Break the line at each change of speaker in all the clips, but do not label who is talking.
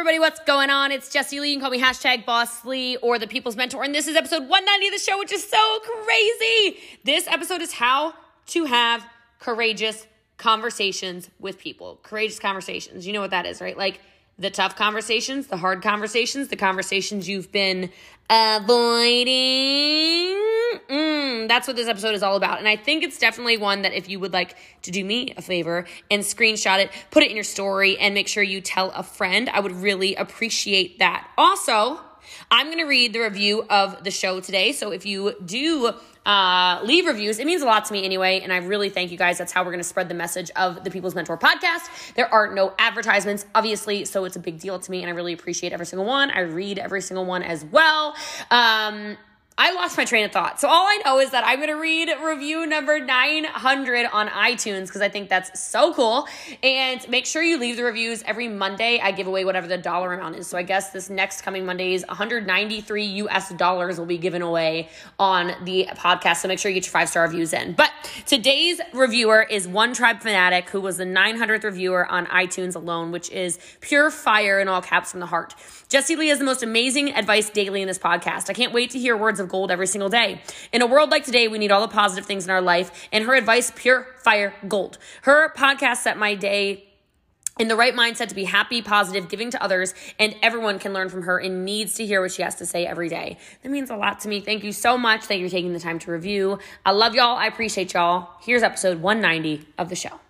everybody, what's going on? It's Jessie Lee. You can call me hashtag Boss Lee or the People's Mentor. And this is episode 190 of the show, which is so crazy. This episode is how to have courageous conversations with people. Courageous conversations. You know what that is, right? Like the tough conversations, the hard conversations, the conversations you've been avoiding. Mm, that's what this episode is all about. And I think it's definitely one that if you would like to do me a favor and screenshot it, put it in your story, and make sure you tell a friend, I would really appreciate that. Also, I'm going to read the review of the show today. So if you do uh, leave reviews, it means a lot to me anyway. And I really thank you guys. That's how we're going to spread the message of the People's Mentor podcast. There are no advertisements, obviously. So it's a big deal to me. And I really appreciate every single one. I read every single one as well. Um, I lost my train of thought. So all I know is that I'm going to read review number 900 on iTunes because I think that's so cool. And make sure you leave the reviews every Monday. I give away whatever the dollar amount is. So I guess this next coming Mondays, 193 US dollars will be given away on the podcast. So make sure you get your five star reviews in. But today's reviewer is One Tribe Fanatic, who was the 900th reviewer on iTunes alone, which is pure fire in all caps from the heart. Jessie Lee has the most amazing advice daily in this podcast. I can't wait to hear words of gold every single day. In a world like today, we need all the positive things in our life, and her advice, pure fire gold. Her podcast set my day in the right mindset to be happy, positive, giving to others, and everyone can learn from her and needs to hear what she has to say every day. That means a lot to me. Thank you so much. Thank you for taking the time to review. I love y'all. I appreciate y'all. Here's episode 190 of the show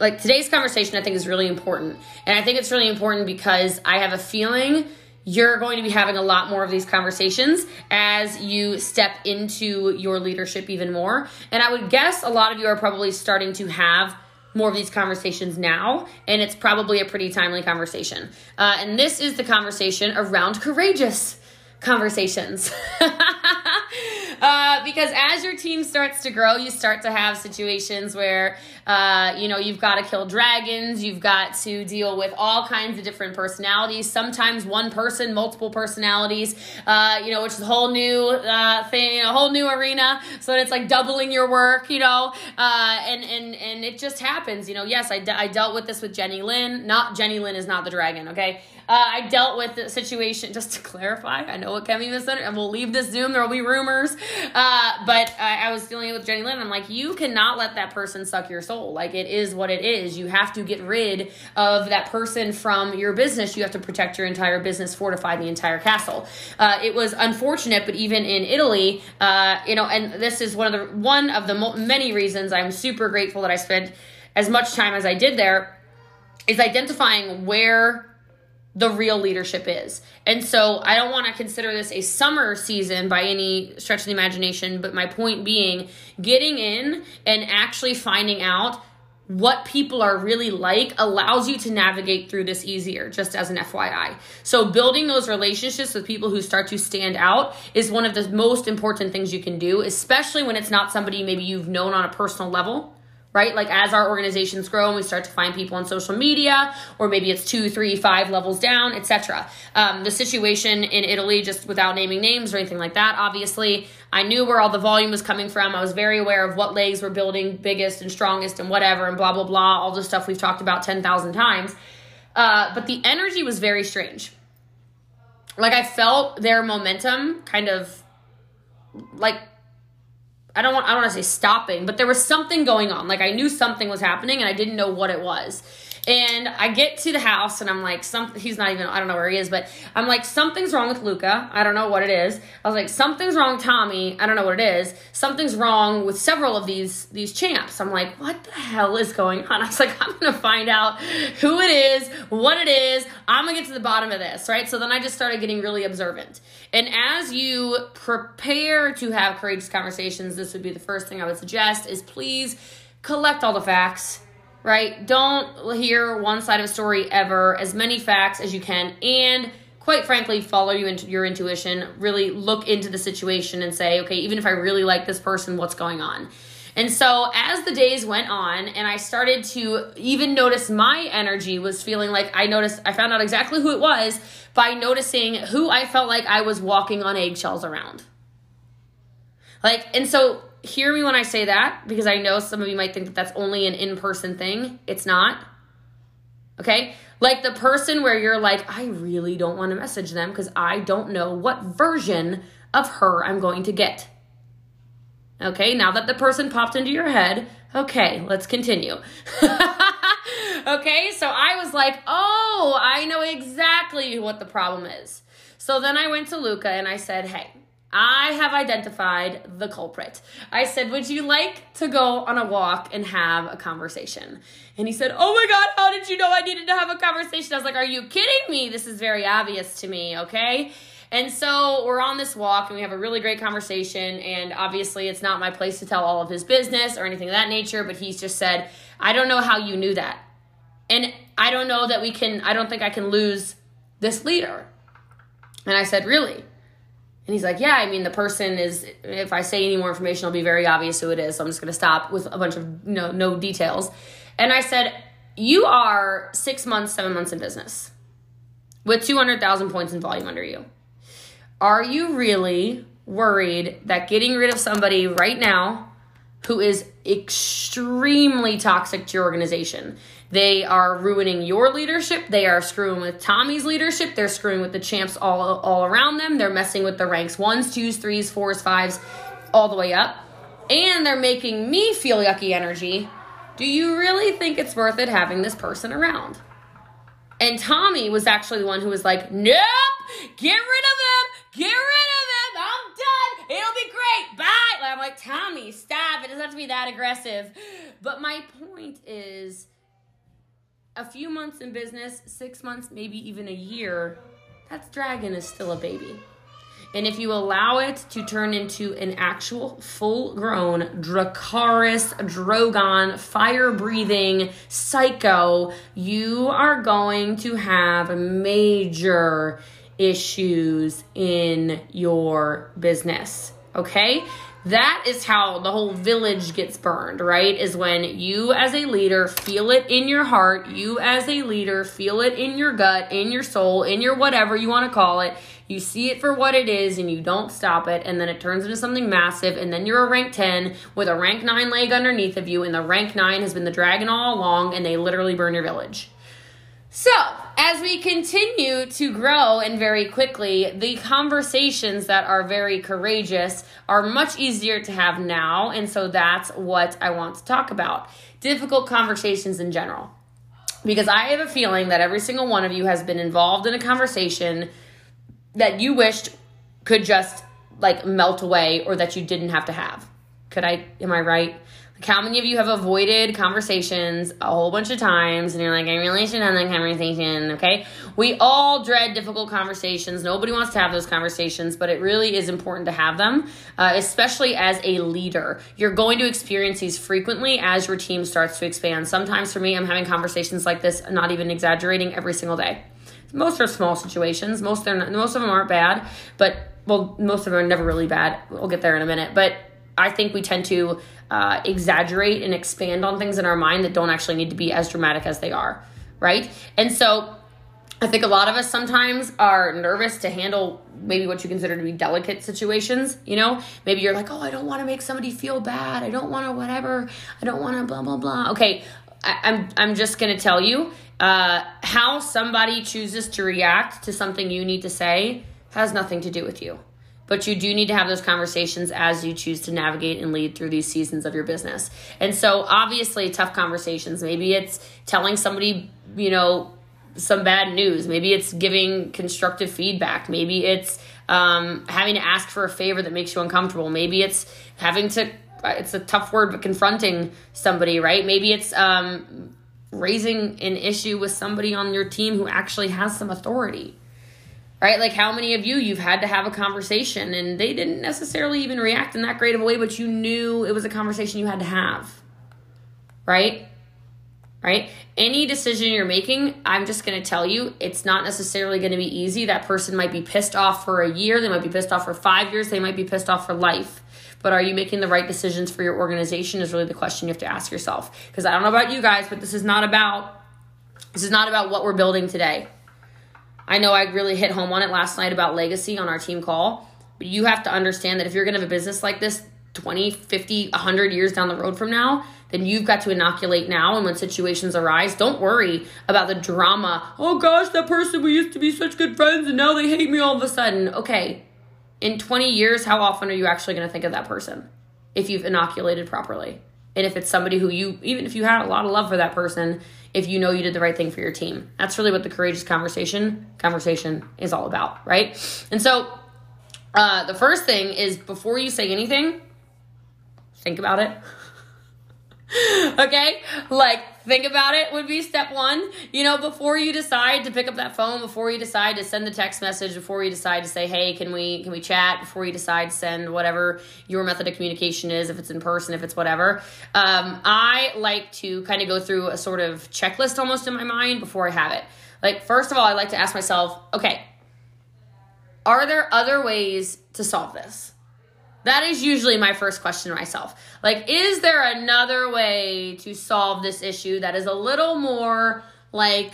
like today's conversation I think is really important. And I think it's really important because I have a feeling you're going to be having a lot more of these conversations as you step into your leadership even more. And I would guess a lot of you are probably starting to have more of these conversations now, and it's probably a pretty timely conversation. Uh, and this is the conversation around courageous conversations. uh, because as your team starts to grow, you start to have situations where, uh, you know, you've got to kill dragons, you've got to deal with all kinds of different personalities, sometimes one person, multiple personalities, uh, you know, which is a whole new uh, thing, a whole new arena. So it's like doubling your work, you know, uh, and, and, and it just happens, you know. Yes, I, de- I dealt with this with Jenny Lynn. Not Jenny Lynn is not the dragon, okay? Uh, I dealt with the situation, just to clarify, I know what be misunderstood, and we'll leave this Zoom, there will be rumors. But I, I was dealing with Jenny Lynn, I'm like, you cannot let that person suck your soul. Like, it is what it is. You have to get rid of that person from your business. You have to protect your entire business, fortify the entire castle. Uh, it was unfortunate, but even in Italy, uh, you know, and this is one of the one of the many reasons I'm super grateful that I spent as much time as I did there, is identifying where the real leadership is. And so I don't want to consider this a summer season by any stretch of the imagination, but my point being getting in and actually finding out what people are really like allows you to navigate through this easier, just as an FYI. So, building those relationships with people who start to stand out is one of the most important things you can do, especially when it's not somebody maybe you've known on a personal level right? Like as our organizations grow and we start to find people on social media, or maybe it's two, three, five levels down, etc. Um, the situation in Italy, just without naming names or anything like that, obviously, I knew where all the volume was coming from. I was very aware of what legs were building biggest and strongest and whatever, and blah blah blah, all the stuff we've talked about ten thousand times. Uh, but the energy was very strange. Like I felt their momentum kind of like I don't want I don't want to say stopping, but there was something going on. Like I knew something was happening and I didn't know what it was. And I get to the house and I'm like, some he's not even I don't know where he is, but I'm like, something's wrong with Luca. I don't know what it is. I was like, something's wrong Tommy. I don't know what it is. Something's wrong with several of these these champs. I'm like, what the hell is going on? I was like, I'm gonna find out who it is, what it is. I'm gonna get to the bottom of this, right? So then I just started getting really observant. And as you prepare to have courageous conversations, this would be the first thing I would suggest is please collect all the facts right? Don't hear one side of a story ever, as many facts as you can, and quite frankly, follow you into your intuition. Really look into the situation and say, okay, even if I really like this person, what's going on? And so as the days went on and I started to even notice my energy was feeling like I noticed I found out exactly who it was by noticing who I felt like I was walking on eggshells around. Like and so hear me when I say that because I know some of you might think that that's only an in person thing. It's not. Okay? Like the person where you're like, I really don't want to message them because I don't know what version of her I'm going to get. Okay, now that the person popped into your head, okay, let's continue. okay, so I was like, oh, I know exactly what the problem is. So then I went to Luca and I said, hey, I have identified the culprit. I said, Would you like to go on a walk and have a conversation? And he said, Oh my God, how did you know I needed to have a conversation? I was like, Are you kidding me? This is very obvious to me, okay? And so we're on this walk and we have a really great conversation. And obviously, it's not my place to tell all of his business or anything of that nature, but he's just said, I don't know how you knew that. And I don't know that we can, I don't think I can lose this leader. And I said, Really? And he's like, Yeah, I mean, the person is, if I say any more information, it'll be very obvious who it is. So I'm just going to stop with a bunch of no, no details. And I said, You are six months, seven months in business with 200,000 points in volume under you. Are you really worried that getting rid of somebody right now who is extremely toxic to your organization, they are ruining your leadership. They are screwing with Tommy's leadership. They're screwing with the champs all, all around them. They're messing with the ranks ones, twos, threes, fours, fives, all the way up. And they're making me feel yucky energy. Do you really think it's worth it having this person around? And Tommy was actually the one who was like, Nope, get rid of them, get rid of them, I'm done, it'll be great, bye. I'm like, Tommy, stop, it doesn't have to be that aggressive. But my point is, a few months in business, six months, maybe even a year, that dragon is still a baby. And if you allow it to turn into an actual full grown Dracarys, Drogon, fire breathing psycho, you are going to have major issues in your business. Okay? That is how the whole village gets burned, right? Is when you as a leader feel it in your heart, you as a leader feel it in your gut, in your soul, in your whatever you want to call it. You see it for what it is and you don't stop it, and then it turns into something massive, and then you're a rank 10 with a rank 9 leg underneath of you, and the rank 9 has been the dragon all along, and they literally burn your village. So, as we continue to grow and very quickly, the conversations that are very courageous are much easier to have now. And so that's what I want to talk about difficult conversations in general. Because I have a feeling that every single one of you has been involved in a conversation that you wished could just like melt away or that you didn't have to have. Could I, am I right? Like how many of you have avoided conversations a whole bunch of times and you're like, I really should have that conversation, okay? We all dread difficult conversations. Nobody wants to have those conversations, but it really is important to have them, uh, especially as a leader. You're going to experience these frequently as your team starts to expand. Sometimes for me, I'm having conversations like this, not even exaggerating, every single day. Most are small situations. Most are not, most of them aren't bad, but well, most of them are never really bad. We'll get there in a minute, but I think we tend to uh, exaggerate and expand on things in our mind that don't actually need to be as dramatic as they are, right? And so I think a lot of us sometimes are nervous to handle maybe what you consider to be delicate situations. You know, maybe you're like, oh, I don't want to make somebody feel bad. I don't want to whatever. I don't want to blah blah blah. Okay, I, I'm I'm just gonna tell you uh, how somebody chooses to react to something you need to say has nothing to do with you but you do need to have those conversations as you choose to navigate and lead through these seasons of your business. And so, obviously, tough conversations. Maybe it's telling somebody, you know, some bad news. Maybe it's giving constructive feedback. Maybe it's um, having to ask for a favor that makes you uncomfortable. Maybe it's having to, it's a tough word, but confronting somebody, right? Maybe it's um, raising an issue with somebody on your team who actually has some authority right? Like how many of you you've had to have a conversation and they didn't necessarily even react in that great of a way, but you knew it was a conversation you had to have, right? Right? Any decision you're making, I'm just going to tell you, it's not necessarily going to be easy. That person might be pissed off for a year, they might be pissed off for five years, they might be pissed off for life. But are you making the right decisions for your organization? Is really the question you have to ask yourself. Because I don't know about you guys, but this is not about this is not about what we're building today. I know I really hit home on it last night about legacy on our team call, but you have to understand that if you're going to have a business like this 20, 50, 100 years down the road from now, then you've got to inoculate now. And when situations arise, don't worry about the drama. Oh gosh, that person, we used to be such good friends and now they hate me all of a sudden. Okay, in 20 years, how often are you actually going to think of that person if you've inoculated properly? And if it's somebody who you, even if you had a lot of love for that person, if you know you did the right thing for your team. That's really what the courageous conversation conversation is all about, right? And so uh, the first thing is before you say anything, think about it. okay? Like, think about it would be step one. You know, before you decide to pick up that phone, before you decide to send the text message, before you decide to say, hey, can we can we chat, before you decide to send whatever your method of communication is, if it's in person, if it's whatever. Um, I like to kind of go through a sort of checklist almost in my mind before I have it. Like, first of all, I like to ask myself, okay, are there other ways to solve this? That is usually my first question to myself. Like, is there another way to solve this issue that is a little more like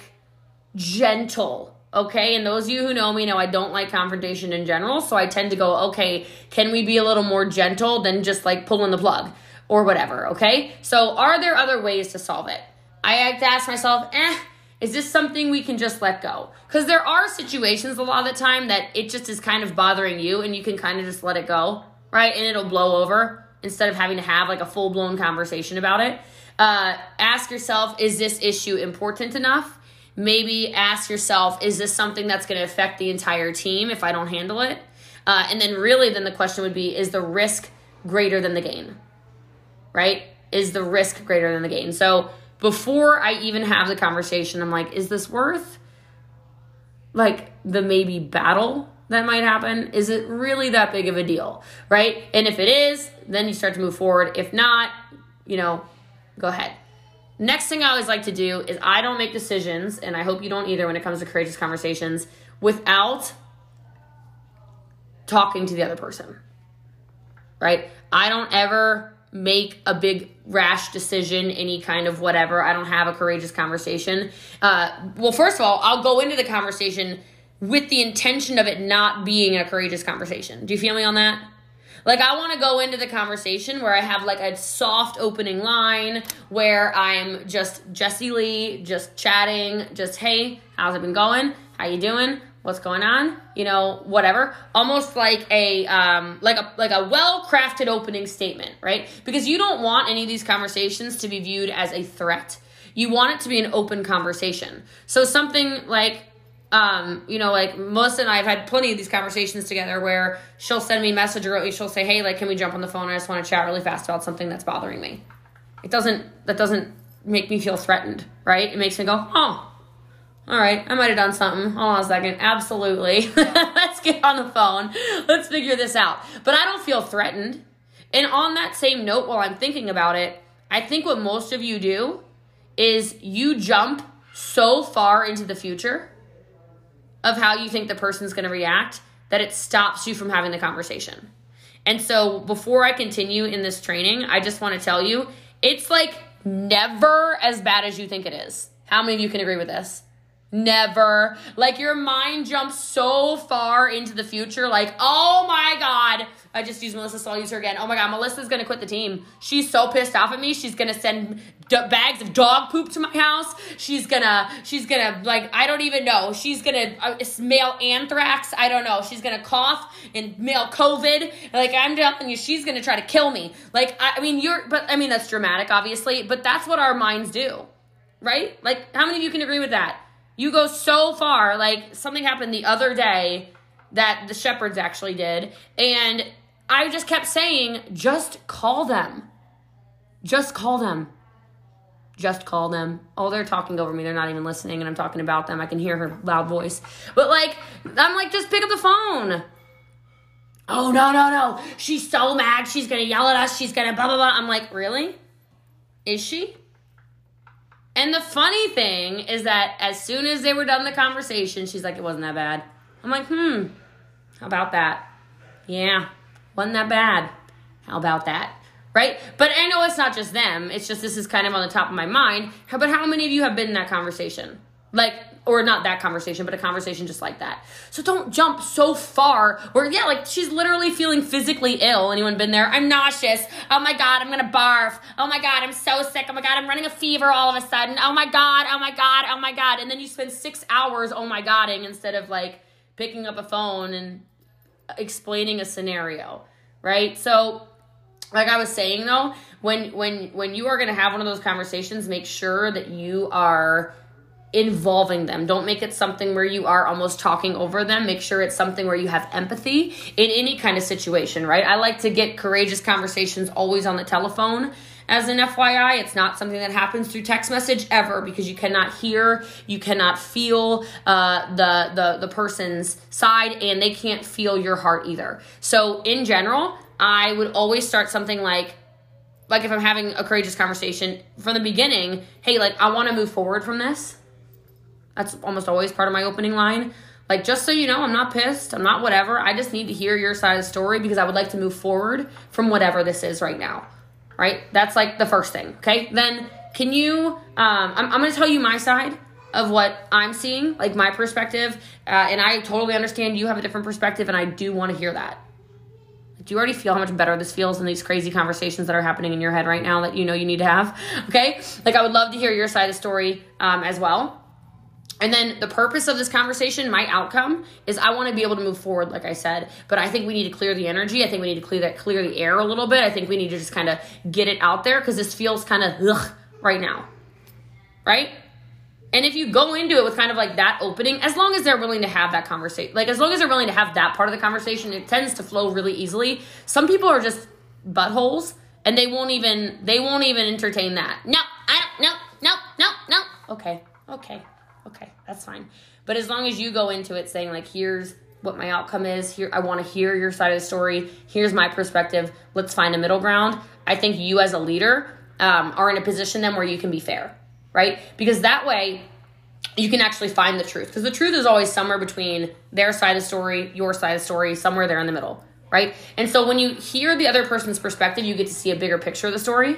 gentle? Okay, and those of you who know me know I don't like confrontation in general, so I tend to go, okay, can we be a little more gentle than just like pulling the plug or whatever? Okay, so are there other ways to solve it? I have to ask myself, eh, is this something we can just let go? Because there are situations a lot of the time that it just is kind of bothering you and you can kind of just let it go right? And it'll blow over instead of having to have like a full blown conversation about it. Uh, ask yourself, is this issue important enough? Maybe ask yourself, is this something that's going to affect the entire team if I don't handle it? Uh, and then, really, then the question would be, is the risk greater than the gain? Right? Is the risk greater than the gain? So, before I even have the conversation, I'm like, is this worth like the maybe battle that might happen? Is it really that big of a deal? Right? And if it is, then you start to move forward. If not, you know, go ahead. Next thing I always like to do is I don't make decisions, and I hope you don't either when it comes to courageous conversations, without talking to the other person. Right? I don't ever make a big rash decision, any kind of whatever. I don't have a courageous conversation. Uh, well, first of all, I'll go into the conversation with the intention of it not being a courageous conversation. Do you feel me on that? Like I want to go into the conversation where I have like a soft opening line where I'm just Jessie Lee, just chatting, just hey, how's it been going? How you doing? What's going on? You know, whatever. Almost like a um like a like a well-crafted opening statement, right? Because you don't want any of these conversations to be viewed as a threat. You want it to be an open conversation. So something like um, you know, like Melissa and I have had plenty of these conversations together where she'll send me a message or she'll say, Hey, like, can we jump on the phone? I just want to chat really fast about something that's bothering me. It doesn't, that doesn't make me feel threatened, right? It makes me go, Oh, all right, I might have done something. Hold on a second. Absolutely. Let's get on the phone. Let's figure this out. But I don't feel threatened. And on that same note, while I'm thinking about it, I think what most of you do is you jump so far into the future of how you think the person's going to react that it stops you from having the conversation. And so before I continue in this training, I just want to tell you it's like never as bad as you think it is. How many of you can agree with this? Never. Like your mind jumps so far into the future, like, oh my God. I just used Melissa, so I'll use her again. Oh my God, Melissa's gonna quit the team. She's so pissed off at me. She's gonna send d- bags of dog poop to my house. She's gonna, she's gonna, like, I don't even know. She's gonna uh, mail anthrax. I don't know. She's gonna cough and mail COVID. Like, I'm telling you, she's gonna try to kill me. Like, I, I mean, you're, but I mean, that's dramatic, obviously, but that's what our minds do, right? Like, how many of you can agree with that? You go so far. Like something happened the other day that the shepherds actually did. And I just kept saying, just call them. Just call them. Just call them. Oh, they're talking over me. They're not even listening, and I'm talking about them. I can hear her loud voice. But like, I'm like, just pick up the phone. Oh, no, no, no. She's so mad. She's going to yell at us. She's going to blah, blah, blah. I'm like, really? Is she? And the funny thing is that as soon as they were done the conversation, she's like, it wasn't that bad. I'm like, hmm, how about that? Yeah, wasn't that bad. How about that? Right? But I know it's not just them. It's just this is kind of on the top of my mind. But how many of you have been in that conversation? Like, or not that conversation, but a conversation just like that. So don't jump so far where, yeah, like she's literally feeling physically ill. Anyone been there? I'm nauseous. Oh my God, I'm gonna barf. Oh my God, I'm so sick. Oh my God, I'm running a fever all of a sudden. Oh my God, oh my God, oh my God. And then you spend six hours, oh my Godding, instead of like picking up a phone and explaining a scenario, right? So, like I was saying though, when when when you are going to have one of those conversations, make sure that you are involving them. Don't make it something where you are almost talking over them. Make sure it's something where you have empathy in any kind of situation, right? I like to get courageous conversations always on the telephone. As an FYI, it's not something that happens through text message ever because you cannot hear, you cannot feel uh, the, the the person's side, and they can't feel your heart either. So, in general, I would always start something like, like if I'm having a courageous conversation from the beginning, hey, like I want to move forward from this that's almost always part of my opening line. Like, just so you know, I'm not pissed. I'm not whatever. I just need to hear your side of the story because I would like to move forward from whatever this is right now. Right? That's like the first thing. Okay. Then, can you, um, I'm, I'm going to tell you my side of what I'm seeing, like my perspective. Uh, and I totally understand you have a different perspective, and I do want to hear that. Do you already feel how much better this feels in these crazy conversations that are happening in your head right now that you know you need to have? Okay. Like, I would love to hear your side of the story um, as well. And then the purpose of this conversation, my outcome, is I want to be able to move forward, like I said. But I think we need to clear the energy. I think we need to clear that clear the air a little bit. I think we need to just kind of get it out there because this feels kind of ugh right now. Right? And if you go into it with kind of like that opening, as long as they're willing to have that conversation, like as long as they're willing to have that part of the conversation, it tends to flow really easily. Some people are just buttholes and they won't even they won't even entertain that. No, I don't no, no, no, no. Okay, okay. Okay, that's fine. But as long as you go into it saying, like, here's what my outcome is, here, I want to hear your side of the story, here's my perspective, let's find a middle ground. I think you as a leader um, are in a position then where you can be fair, right? Because that way, you can actually find the truth because the truth is always somewhere between their side of the story, your side of the story, somewhere there in the middle, right? And so when you hear the other person's perspective, you get to see a bigger picture of the story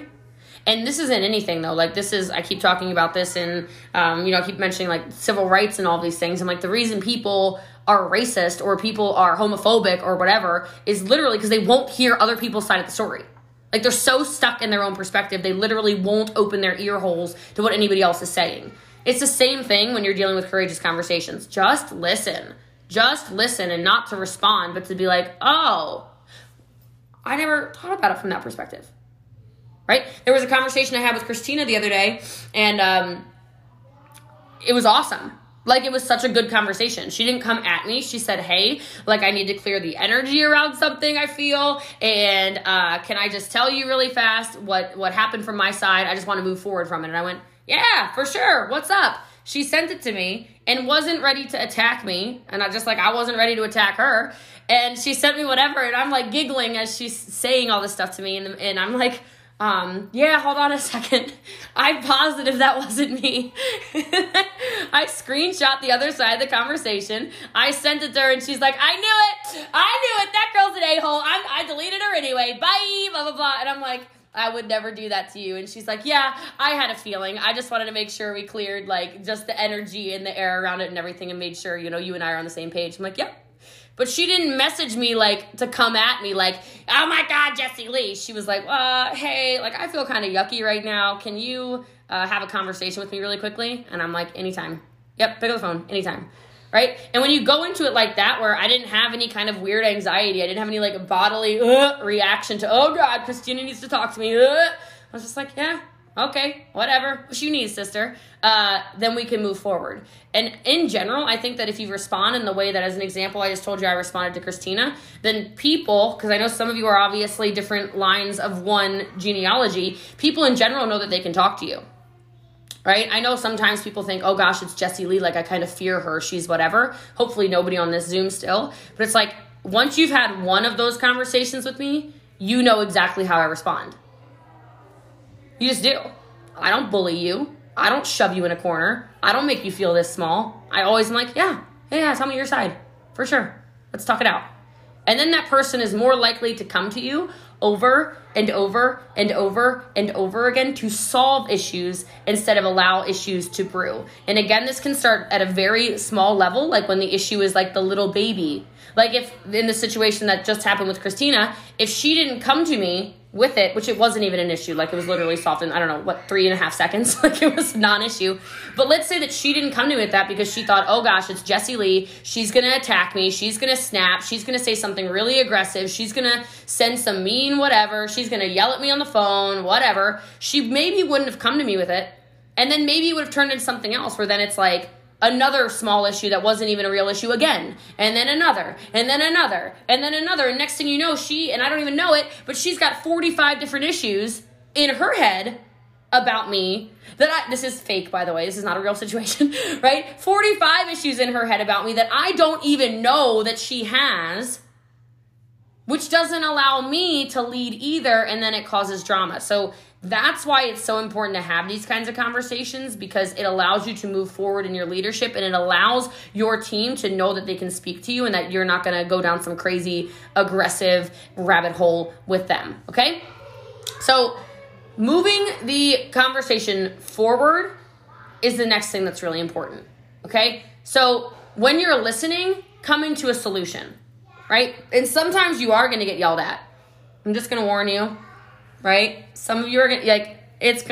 and this isn't anything though. Like this is i keep talking about this and um, you know i keep mentioning like civil rights and all these things. And like the reason people are racist or people are homophobic or whatever is literally because they won't hear other people's side of the story. Like they're so stuck in their own perspective they literally won't open their ear holes to what anybody else is saying. It's the same thing when you're dealing with courageous conversations. Just listen. Just listen and not to respond but to be like oh i never thought about it from that perspective right? There was a conversation I had with Christina the other day, and um, it was awesome. Like it was such a good conversation. She didn't come at me. She said, "Hey, like I need to clear the energy around something I feel, and uh, can I just tell you really fast what what happened from my side? I just want to move forward from it." And I went, "Yeah, for sure. What's up?" She sent it to me and wasn't ready to attack me, and I just like I wasn't ready to attack her. And she sent me whatever, and I'm like giggling as she's saying all this stuff to me, and and I'm like um, yeah, hold on a second. I'm positive that wasn't me. I screenshot the other side of the conversation. I sent it to her and she's like, I knew it. I knew it. That girl's an a-hole. I'm, deleted her anyway. Bye. Blah, blah, blah. And I'm like, I would never do that to you. And she's like, Yeah, I had a feeling. I just wanted to make sure we cleared like just the energy and the air around it and everything and made sure, you know, you and I are on the same page. I'm like, Yep, but she didn't message me like to come at me like, oh my God, Jessie Lee. She was like, uh, hey, like I feel kind of yucky right now. Can you uh, have a conversation with me really quickly? And I'm like, anytime. Yep, pick up the phone, anytime. Right? And when you go into it like that, where I didn't have any kind of weird anxiety, I didn't have any like bodily uh, reaction to, oh God, Christina needs to talk to me. Uh, I was just like, yeah, okay, whatever, what you need, sister, uh, then we can move forward. And in general, I think that if you respond in the way that, as an example, I just told you I responded to Christina, then people, because I know some of you are obviously different lines of one genealogy, people in general know that they can talk to you. Right? I know sometimes people think, oh gosh, it's Jessie Lee, like I kind of fear her, she's whatever. Hopefully, nobody on this Zoom still. But it's like, once you've had one of those conversations with me, you know exactly how I respond you just do. I don't bully you. I don't shove you in a corner. I don't make you feel this small. I always am like, yeah, yeah, tell me your side. For sure. Let's talk it out. And then that person is more likely to come to you over and over and over and over again to solve issues instead of allow issues to brew. And again, this can start at a very small level, like when the issue is like the little baby. Like if in the situation that just happened with Christina, if she didn't come to me with it, which it wasn't even an issue. Like it was literally solved in, I don't know, what, three and a half seconds. like it was non issue. But let's say that she didn't come to me with that because she thought, oh gosh, it's Jessie Lee. She's to attack me. She's to snap. She's to say something really aggressive. She's to send some mean whatever. She's to yell at me on the phone, whatever. She maybe wouldn't have come to me with it. And then maybe it would have turned into something else where then it's like, another small issue that wasn't even a real issue again. And then another and then another and then another. And next thing you know she and i don't even know it but she's got 45 different issues in her head about me that I, this is fake by the way. This is not a real situation right? 45 issues in her head about me that i don't even know that she has which doesn't allow me to lead either and then it causes drama. So that's why it's so important to have these kinds of conversations because it allows you to move forward in your leadership and it allows your team to know that they can speak to you and that you're not going to go down some crazy aggressive rabbit hole with them okay so moving the conversation forward is the next thing that's really important okay so when you're listening coming to a solution right? And sometimes you are going to get yelled at. I'm just going to warn you, right? Some of you are to, like, it's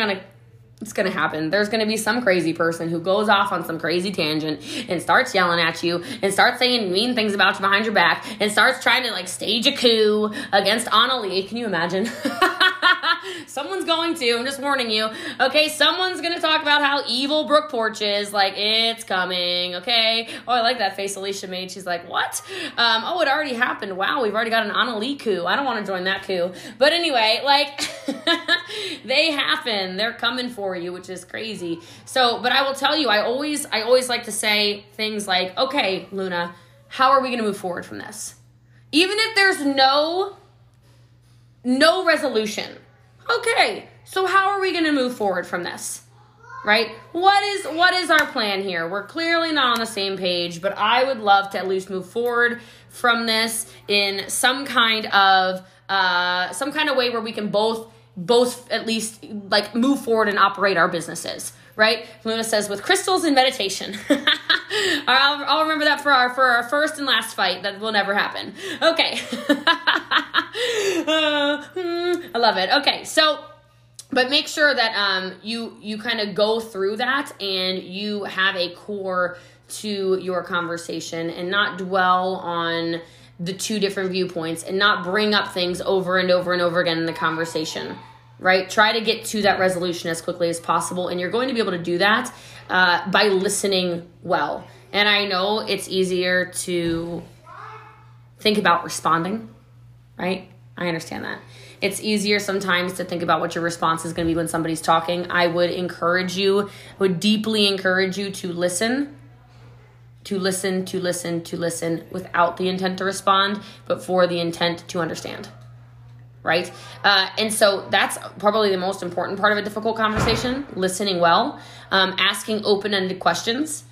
going to it's gonna happen. There's gonna be some crazy person who goes off on some crazy tangent and starts yelling at you and starts saying mean things about you behind your back and starts trying to like stage a coup against Annalie. Can you imagine? Someone's going to. I'm just warning you. Okay, someone's gonna talk about how evil Brooke Porch is. Like it's coming. Okay. Oh, I like that face Alicia made. She's like, what? Um, oh, it already happened. Wow, we've already got an Annalie coup. I don't want to join that coup. But anyway, like they happen. They're coming for you, which is crazy. So, but I will tell you, I always, I always like to say things like, okay, Luna, how are we gonna move forward from this? Even if there's no no resolution okay, so how are we going to move forward from this? Right? What is what is our plan here? We're clearly not on the same page, but I would love to at least move forward from this in some kind of uh, some kind of way where we can both both at least like move forward and operate our businesses right? Luna says with crystals and meditation. I'll, I'll remember that for our for our first and last fight. That will never happen. Okay. Uh, hmm, i love it. Okay so but make sure that um, you you kind of go through that and you have a core to your conversation and not dwell on the two different viewpoints and not bring up things over and over and over again in the conversation right try to get to that resolution as quickly as possible and you're going to be able to do that uh, by listening well and i know it's easier to think about responding right i understand that it's easier sometimes to think about what your response is going to be when somebody's talking. I would encourage you, would deeply encourage you to listen, to listen, to listen, to listen without the intent to respond, but for the intent to understand. Right? Uh, and so that's probably the most important part of a difficult conversation listening well, um, asking open ended questions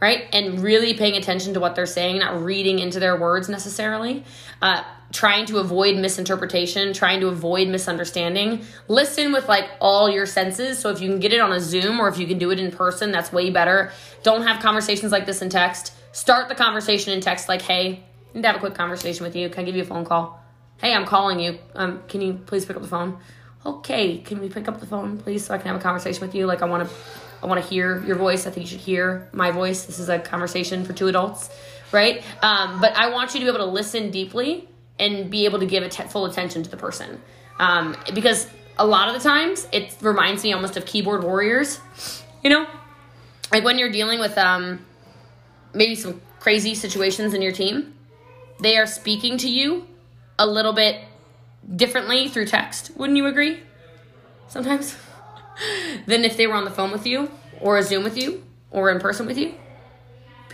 right? And really paying attention to what they're saying, not reading into their words necessarily. Uh, trying to avoid misinterpretation, trying to avoid misunderstanding. Listen with like all your senses. So if you can get it on a Zoom or if you can do it in person, that's way better. Don't have conversations like this in text. Start the conversation in text like, hey, I need to have a quick conversation with you. Can I give you a phone call? Hey, I'm calling you. Um, can you please pick up the phone? Okay, can we pick up the phone, please, so I can have a conversation with you? Like, I want to, I want to hear your voice. I think you should hear my voice. This is a conversation for two adults, right? Um, but I want you to be able to listen deeply and be able to give full attention to the person. Um, because a lot of the times it reminds me almost of keyboard warriors, you know? Like when you're dealing with um, maybe some crazy situations in your team, they are speaking to you a little bit differently through text. Wouldn't you agree? Sometimes. than if they were on the phone with you or a Zoom with you or in person with you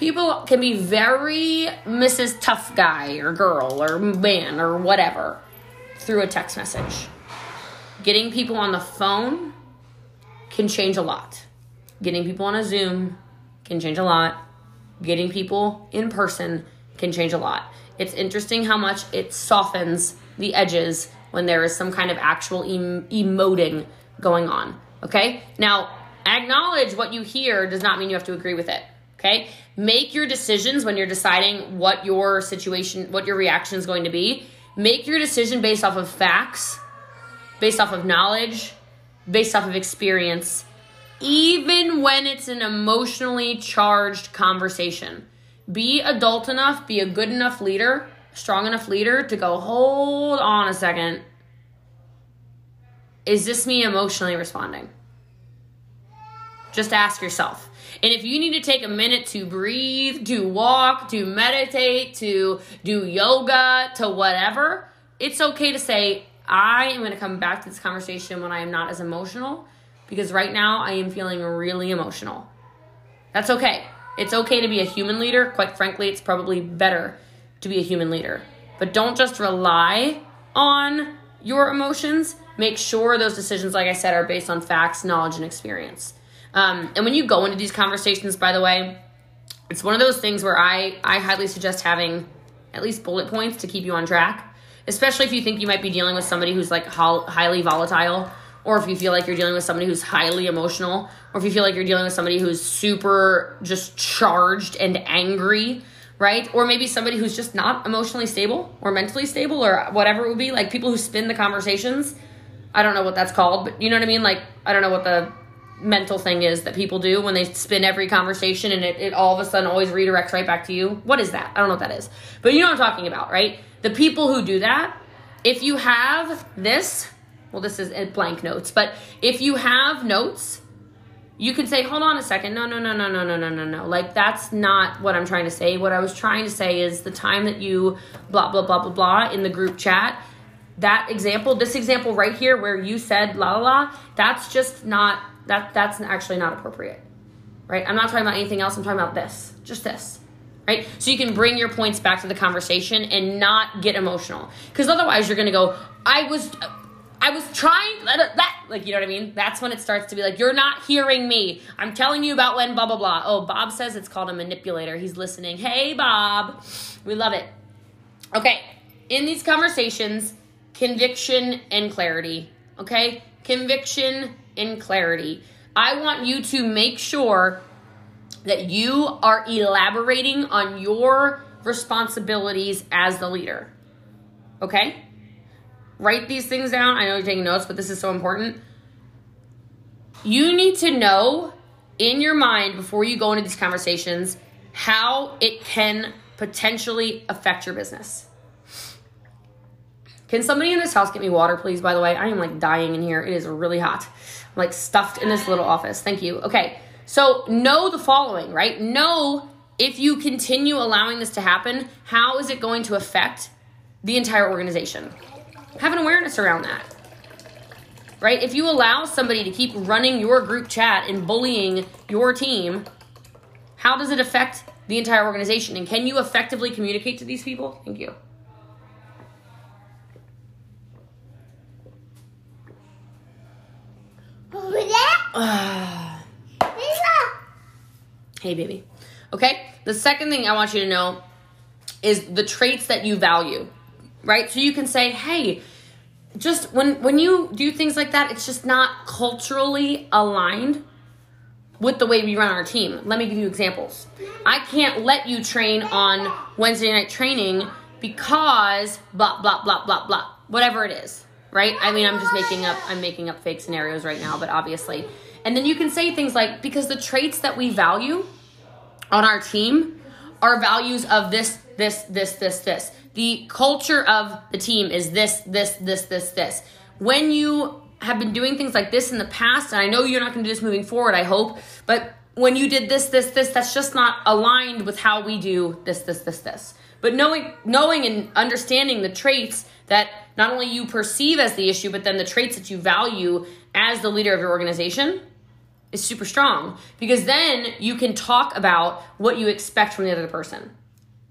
people can be very Mrs. Tough Guy or girl or man or whatever through a text message. Getting people on the phone can change a lot. Getting people on a Zoom can change a lot. Getting people in person can change a lot. It's interesting how much it softens the edges when there is some kind of actual em- emoting going on. Okay? Now, acknowledge what you hear does not mean you have to agree with it. Okay? Make your decisions when you're deciding what your situation, what your reaction is going to be. Make your decision based off of facts, based off of knowledge, based off of experience, even when it's an emotionally charged conversation. Be adult enough, be a good enough leader, strong enough leader to go, hold on a second. Is this me emotionally responding? Just ask yourself. And if you need to take a minute to breathe, to walk, to meditate, to do yoga, to whatever, it's okay to say, I am going to come back to this conversation when I am not as emotional because right now I am feeling really emotional. That's okay. It's okay to be a human leader. Quite frankly, it's probably better to be a human leader. But don't just rely on your emotions. Make sure those decisions, like I said, are based on facts, knowledge, and experience. Um, and when you go into these conversations, by the way, it's one of those things where I, I highly suggest having at least bullet points to keep you on track, especially if you think you might be dealing with somebody who's like highly volatile, or if you feel like you're dealing with somebody who's highly emotional, or if you feel like you're dealing with somebody who's super just charged and angry, right? Or maybe somebody who's just not emotionally stable or mentally stable or whatever it would be, like people who spin the conversations. I don't know what that's called, but you know what I mean? Like, I don't know what the mental thing is that people do when they spin every conversation and it, it all of a sudden always redirects right back to you. What is that? I don't know what that is. But you know what I'm talking about, right? The people who do that, if you have this, well, this is uh, blank notes, but if you have notes, you can say, hold on a second. No, no, no, no, no, no, no, no, no. Like, that's not what I'm trying to say. What I was trying to say is the time that you blah, blah, blah, blah, blah in the group chat, that example, this example right here where you said la la la, that's just not that that's actually not appropriate. Right? I'm not talking about anything else. I'm talking about this. Just this. Right? So you can bring your points back to the conversation and not get emotional. Cuz otherwise you're going to go, "I was I was trying that like you know what I mean? That's when it starts to be like you're not hearing me. I'm telling you about when blah blah blah. Oh, Bob says it's called a manipulator. He's listening. Hey, Bob. We love it. Okay. In these conversations, conviction and clarity. Okay? Conviction and clarity. I want you to make sure that you are elaborating on your responsibilities as the leader. Okay? Write these things down. I know you're taking notes, but this is so important. You need to know in your mind before you go into these conversations how it can potentially affect your business. Can somebody in this house get me water, please? By the way, I am like dying in here. It is really hot. I'm like stuffed in this little office. Thank you. Okay. So know the following, right? Know if you continue allowing this to happen, how is it going to affect the entire organization? Have an awareness around that. Right? If you allow somebody to keep running your group chat and bullying your team, how does it affect the entire organization? And can you effectively communicate to these people? Thank you. hey, baby. Okay? The second thing I want you to know is the traits that you value, right? So you can say, hey, just when when you do things like that, it's just not culturally aligned with the way we run our team. Let me give you examples. I can't let you train on Wednesday night training because blah blah blah blah blah whatever it is right? I mean, I'm just making up I'm making up fake scenarios right now, but obviously. And then you can say things like because the traits that we value on our team are values of this this this this this. The culture of the team is this this this this this. When you have been doing things like this in the past, and I know you're not going to do this moving forward, I hope, but when you did this this this that's just not aligned with how we do this this this this. But knowing knowing and understanding the traits that not only you perceive as the issue, but then the traits that you value as the leader of your organization is super strong because then you can talk about what you expect from the other person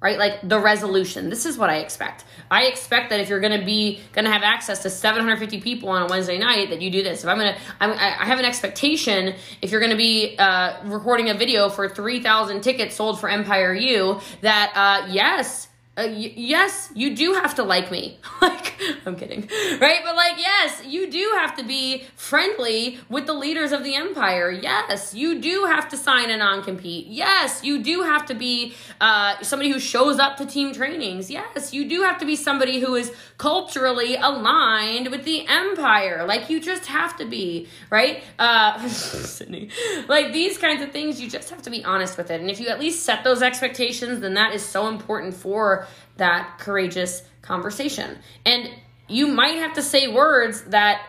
right? Like the resolution. This is what i expect. I expect that if you're going to be going to have access to 750 people on a wednesday night that you do this. If i'm going to i have an expectation if you're going to be uh, recording a video for 3000 tickets sold for empire u that uh, yes uh, yes, you do have to like me. like, I'm kidding. Right? But like, yes, you do have to be friendly with the leaders of the empire. Yes, you do have to sign a non compete. Yes, you do have to be uh, somebody who shows up to team trainings. Yes, you do have to be somebody who is culturally aligned with the empire. Like, you just have to be, right? Uh, Sydney. Like, these kinds of things, you just have to be honest with it. And if you at least set those expectations, then that is so important for that courageous conversation. And you might have to say words that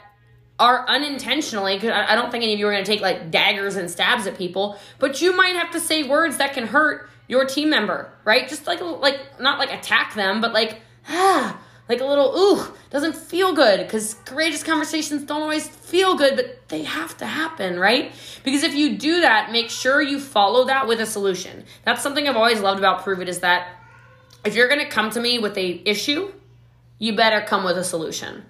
are unintentionally because I don't think any of you are going to take like daggers and stabs at people, but you might have to say words that can hurt your team member, right? Just like like not like attack them, but like ah, like a little ooh, doesn't feel good because courageous conversations don't always feel good, but they have to happen, right? Because if you do that, make sure you follow that with a solution. That's something I've always loved about Pruvit is that if you're going to come to me with a issue, you better come with a solution.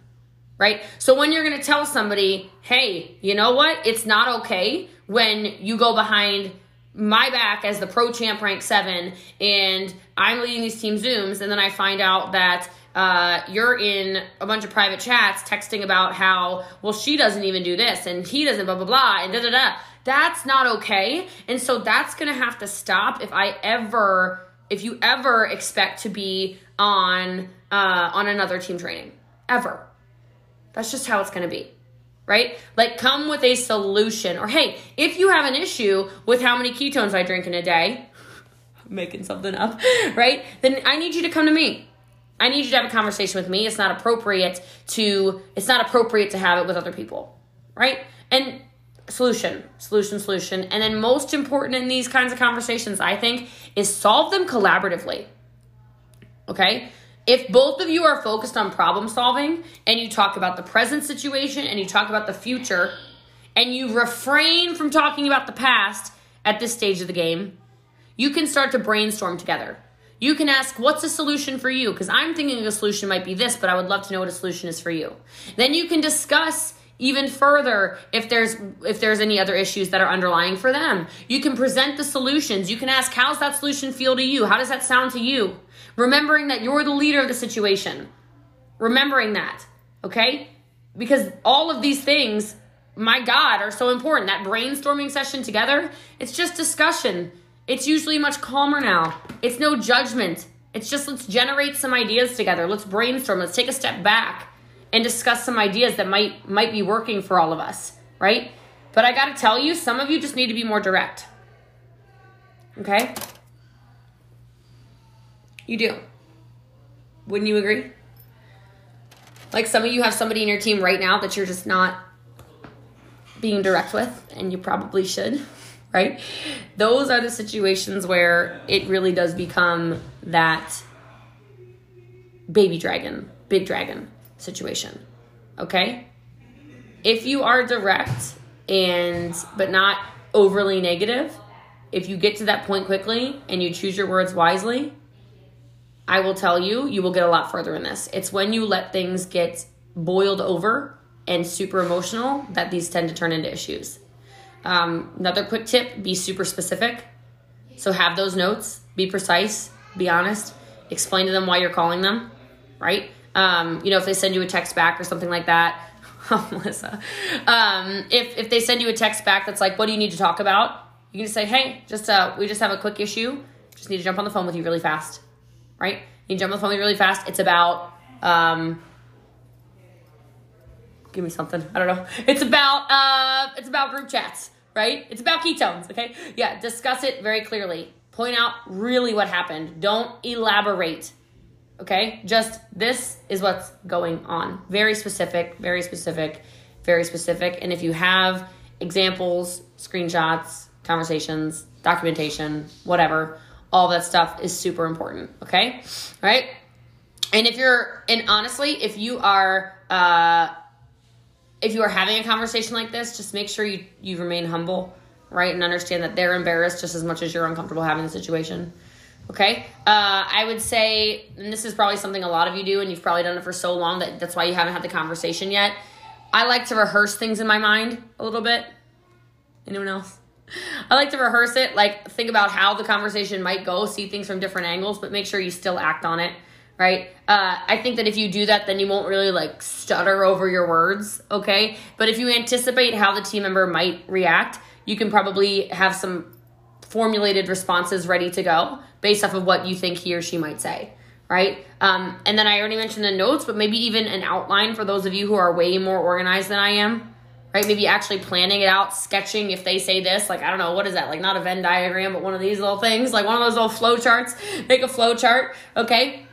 Right? So when you're going to tell somebody, "Hey, you know what? It's not okay when you go behind my back as the pro champ rank 7 and I'm leading these team zooms and then I find out that uh, you're in a bunch of private chats texting about how, well, she doesn't even do this and he doesn't, blah, blah, blah, and da, da, da. That's not okay. And so that's going to have to stop if I ever if you ever expect to be on uh, on another team training. Ever. That's just how it's going to be. Right? Like come with a solution. Or hey if you have an issue with how many ketones i drink in a day I'm making something up right? Then i need you to come to me i need you to have a conversation with me it's not appropriate to it's not appropriate to have it with other people right and solution, solution, solution. And then, most important in these kinds of conversations, I think, is solve them collaboratively. Okay? If both of you are focused on problem solving and you talk about the present situation and you talk about the future and you refrain from talking about the past at this stage of the game, you can start to brainstorm together. You can ask, what's a solution for you? Because I'm thinking a solution might be this, but I would love to know what a solution is for you. Then you can discuss even further if there's if there's any other issues that are underlying for them. You can present the solutions. You can ask how's that solution feel to you? How does that sound to you? Remembering that you're the leader of the situation. Remembering that okay? Because all of these things my god are so important. That brainstorming session together it's just discussion it's usually much calmer now it's no judgment it's just let's generate some ideas together let's brainstorm let's take a step back and discuss some ideas that might might be working for all of us, right? But I got to tell you, some of you just need to be more direct. Okay? You do. Wouldn't you agree? Like some of you have somebody in your team right now that you're just not being direct with, and you probably should, right? Those are the situations where it really does become that baby dragon, big dragon situation. Okay? If you are direct and but not overly negative, if you get to that point quickly and you choose your words wisely, I will tell you, you will get a lot further in this. It's when you let things get boiled over and super emotional that these tend to turn into issues. Um, another quick tip be super specific. So have those notes, be precise, be honest, explain to them why you're calling them, right? Um, you know, if they send you a text back or something like that. Oh, Melissa. Um, if if they send you a text back that's like, "What do you need to talk about?" You can just say, "Hey, just uh, we just have a quick issue. Just need to jump on the phone with you really fast." Right? You jump on the phone with you really fast. It's about um, give me something. I don't know. It's about uh, it's about group chats, right? It's about ketones. Okay, yeah. Discuss it very clearly. Point out really what happened. Don't elaborate Okay? Just this is what's going on. Very specific, very specific, very specific. And if you have examples, screenshots, conversations, documentation, whatever, all that stuff is super important. Okay? All right? And if you're, and honestly, if you are, uh, if you are having a conversation like this, just make sure you, you remain humble, right? And understand that they're embarrassed just as much as you're uncomfortable having the situation. Okay. Uh, I would say, and this is probably something a lot of you do, and you've probably done it for so long that that's why you haven't had the conversation yet. I like to rehearse things in my mind a little bit. Anyone else? I like to rehearse it, like think about how the conversation might go, see things from different angles, but make sure you still act on it, right? Uh, I think that if you do that, then you won't really like stutter over your words, okay? But if you anticipate how the team member might react, you can probably have some formulated responses ready to go based off of what you think he or she might say, right? Um, and then I already mentioned the notes, but maybe even an outline for those of you who are way more organized than I am, right? Maybe actually planning it out, sketching if they say this, like, I don't know, what is that? Like, not a Venn diagram, but one of these little things, like one of those little flow charts. Make a flow chart, okay?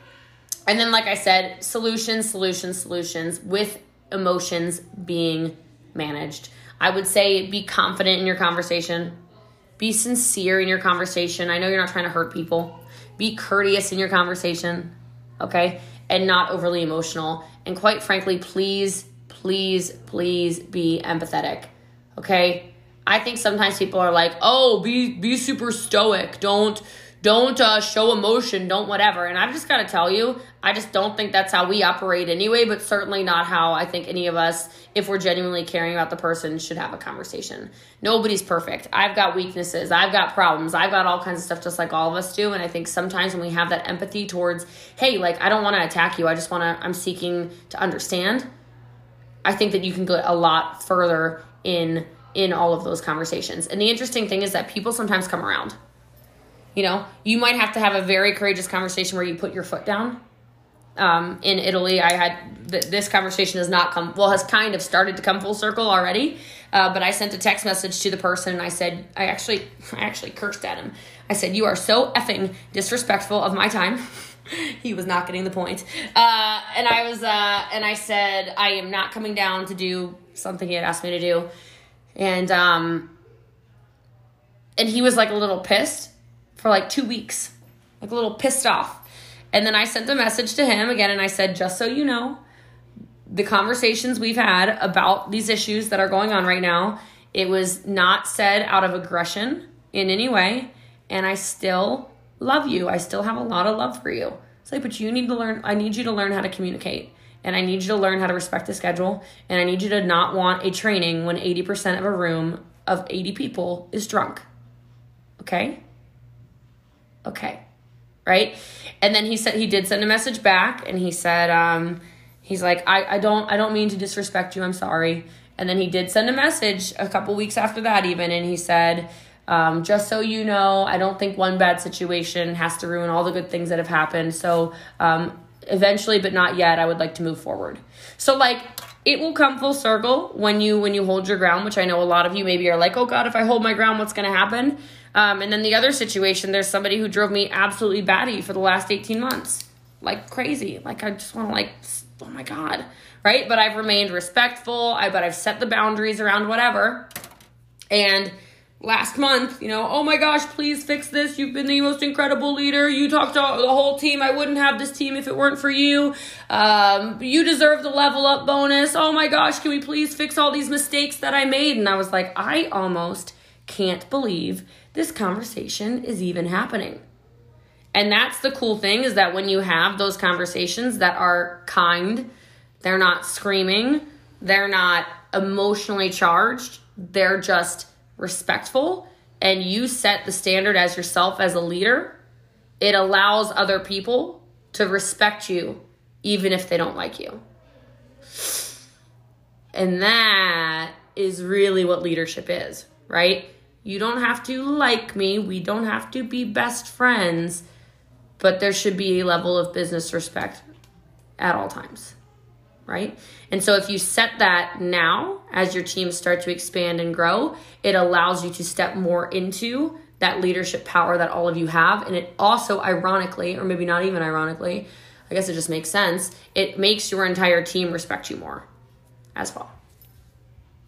And then, like I said, solutions, solutions, solutions with emotions being managed. I would say be confident in your conversation, be sincere in your conversation. I know you're not trying to hurt people. Be courteous in your conversation, okay? And not overly emotional. And quite frankly, please, please, please be empathetic, okay? I think sometimes people are like, "Oh, be be super stoic. Don't don't uh, show emotion, don't whatever. And I've just got to tell you, I just don't think that's how we operate anyway, but certainly not how I think any of us, if we're genuinely caring about the person, should have a conversation. Nobody's perfect. I've got weaknesses, I've got problems, I've got all kinds of stuff just like all of us do. And I think sometimes when we have that empathy towards, hey, like, I don't want to attack you, I just want to, I'm seeking to understand, I think that you can go a lot further in in all of those conversations. And the interesting thing is that people sometimes come around you know, you might have to have a very courageous conversation where you put your foot down. Um, in Italy, I had th- this conversation has not come well, has kind of started to come full circle already. Uh, but I sent a text message to the person and I said, I actually, I actually cursed at him. I said, "You are so effing disrespectful of my time." he was not getting the point. Uh, and I was, uh, and I said, I am not coming down to do something he had asked me to do, and um, and he was like a little pissed for like two weeks, like a little pissed off. And then I sent a message to him again and I said, just so you know, the conversations we've had about these issues that are going on right now, it was not said out of aggression in any way. And I still love you. I still have a lot of love for you. It's like, but you need to learn, I need you to learn how to communicate. And I need you to learn how to respect the schedule. And I need you to not want a training when 80% of a room of 80 people is drunk. Okay? Okay right? And then he said he did send a message back and he said um, he's like I, I don't i don't mean to disrespect you i'm sorry. And then he did send a message a couple weeks after that even and he said um, just so you know i don't think one bad situation has to ruin all the good things that have happened. So um, eventually but not yet i would like to move forward. So like it will come full circle when you when you hold your ground which i know a lot of you maybe are like oh god if i hold my ground what's going to happen um, and then the other situation, there's somebody who drove me absolutely batty for the last 18 months. Like crazy. Like I just want to like, oh my God. Right? But I've remained respectful. I but I've set the boundaries around whatever. And last month, you know, oh my gosh, please fix this. You've been the most incredible leader. You talked to the whole team. I wouldn't have this team if it weren't for you. Um, you deserve the level up bonus. Oh my gosh, can we please fix all these mistakes that I made? And I was like, I almost can't believe this conversation is even happening. And that's the cool thing is that when you have those conversations that are kind, they're not screaming, they're not emotionally charged, they're just respectful, and you set the standard as yourself as a leader, it allows other people to respect you even if they don't like you. And that is really what leadership is, right? You don't have to like me. We don't have to be best friends. But there should be a level of business respect at all times. Right? And so if you set that now as your teams start to expand and grow, it allows you to step more into that leadership power that all of you have. And it also, ironically, or maybe not even ironically, I guess it just makes sense, it makes your entire team respect you more as well.